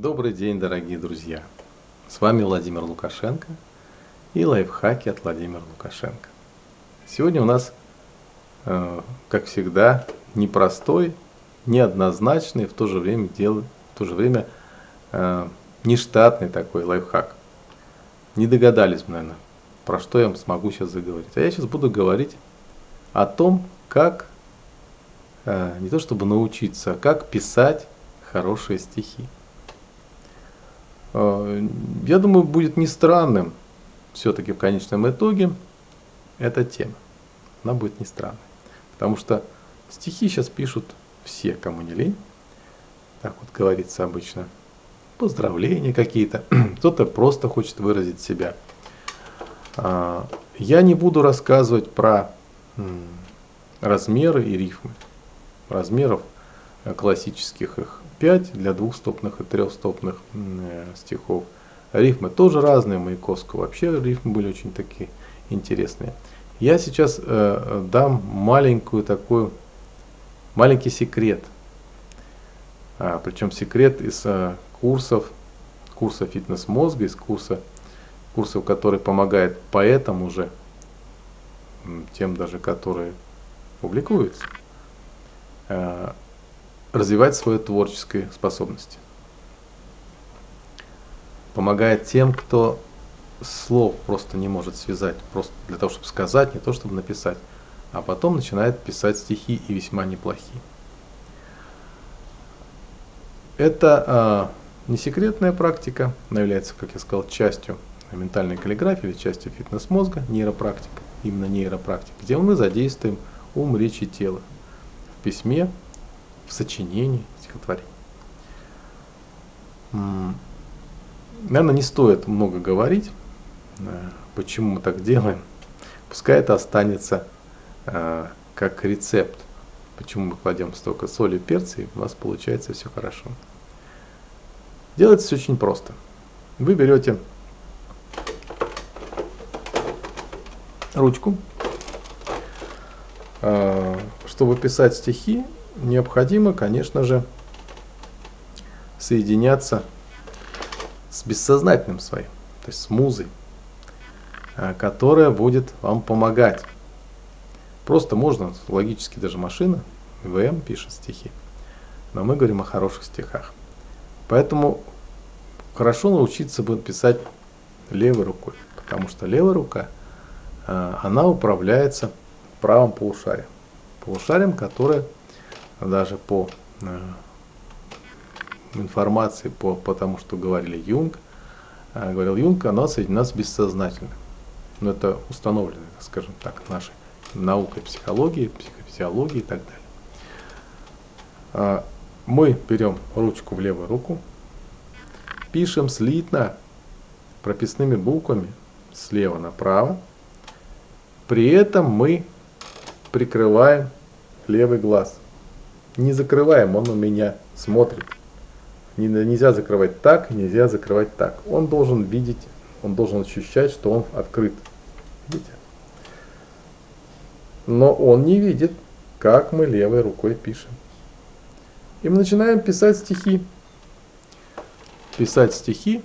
Добрый день, дорогие друзья! С вами Владимир Лукашенко и лайфхаки от Владимира Лукашенко. Сегодня у нас, э, как всегда, непростой, неоднозначный, в то же время, дел, в то же время э, нештатный такой лайфхак. Не догадались, наверное, про что я смогу сейчас заговорить. А я сейчас буду говорить о том, как э, не то чтобы научиться, а как писать хорошие стихи. Я думаю, будет не странным все-таки в конечном итоге эта тема. Она будет не странной. Потому что стихи сейчас пишут все, кому не лень. Так вот говорится обычно. Поздравления какие-то. Кто-то просто хочет выразить себя. А, я не буду рассказывать про размеры и рифмы. Размеров классических их 5 для двухстопных и трехстопных э, стихов. Рифмы тоже разные, Маяковского вообще рифмы были очень такие интересные. Я сейчас э, дам маленькую такую, маленький секрет. А, причем секрет из э, курсов, курса фитнес мозга, из курса, курсов, который помогает поэтам уже, тем даже, которые публикуются. Развивать свои творческие способности. Помогает тем, кто слов просто не может связать, просто для того, чтобы сказать, не то, чтобы написать, а потом начинает писать стихи и весьма неплохие. Это э, не секретная практика, она является, как я сказал, частью ментальной каллиграфии или частью фитнес-мозга, нейропрактика, именно нейропрактика, где мы задействуем ум, речь и тело в письме, в сочинении, стихотворений. Наверное, не стоит много говорить, э, почему мы так делаем. Пускай это останется э, как рецепт, почему мы кладем столько соли и перца, и у нас получается все хорошо. Делается все очень просто. Вы берете ручку, э, чтобы писать стихи, необходимо, конечно же, соединяться с бессознательным своим, то есть с музой, а, которая будет вам помогать. Просто можно, логически даже машина, ВМ пишет стихи, но мы говорим о хороших стихах. Поэтому хорошо научиться будет писать левой рукой, потому что левая рука, а, она управляется правым полушарием. Полушарием, которое даже по э, информации, по, по тому, что говорили Юнг, э, говорил Юнг, оно соединено с бессознательным. Но это установлено, скажем так, нашей наукой психологии, психофизиологии и так далее. А, мы берем ручку в левую руку, пишем слитно прописными буквами слева направо. При этом мы прикрываем левый глаз не закрываем, он у меня смотрит. Нельзя закрывать так, нельзя закрывать так. Он должен видеть, он должен ощущать, что он открыт. Видите? Но он не видит, как мы левой рукой пишем. И мы начинаем писать стихи. Писать стихи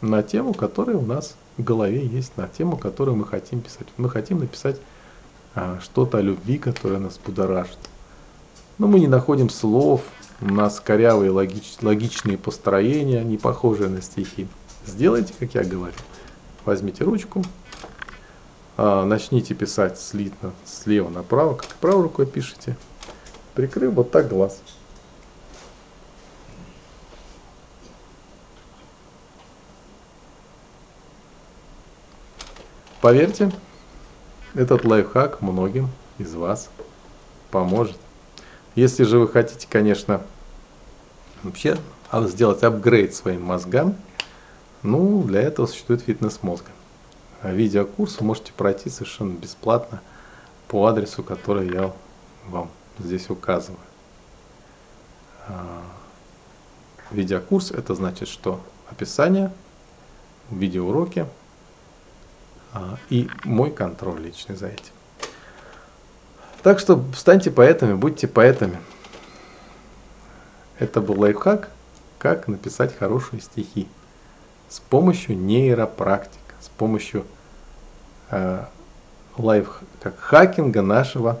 на тему, которая у нас в голове есть, на тему, которую мы хотим писать. Мы хотим написать а, что-то о любви, которое нас будоражит. Но мы не находим слов, у нас корявые логич, логичные построения, не похожие на стихи. Сделайте, как я говорю. Возьмите ручку, а, начните писать слитно слева направо, как правой рукой пишите, прикрыв вот так глаз. Поверьте, этот лайфхак многим из вас поможет. Если же вы хотите, конечно, вообще сделать апгрейд своим мозгам, ну, для этого существует фитнес мозга. Видеокурс вы можете пройти совершенно бесплатно по адресу, который я вам здесь указываю. А, видеокурс это значит, что описание, видеоуроки а, и мой контроль личный за этим. Так что станьте поэтами, будьте поэтами. Это был лайфхак как написать хорошие стихи с помощью нейропрактик, с помощью э, лайф как хакинга нашего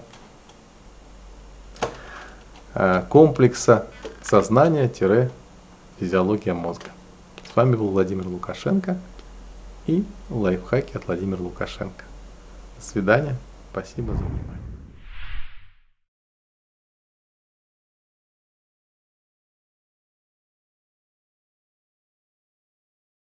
э, комплекса сознания-физиология мозга. С вами был Владимир Лукашенко и лайфхаки от Владимира Лукашенко. До свидания. Спасибо за внимание.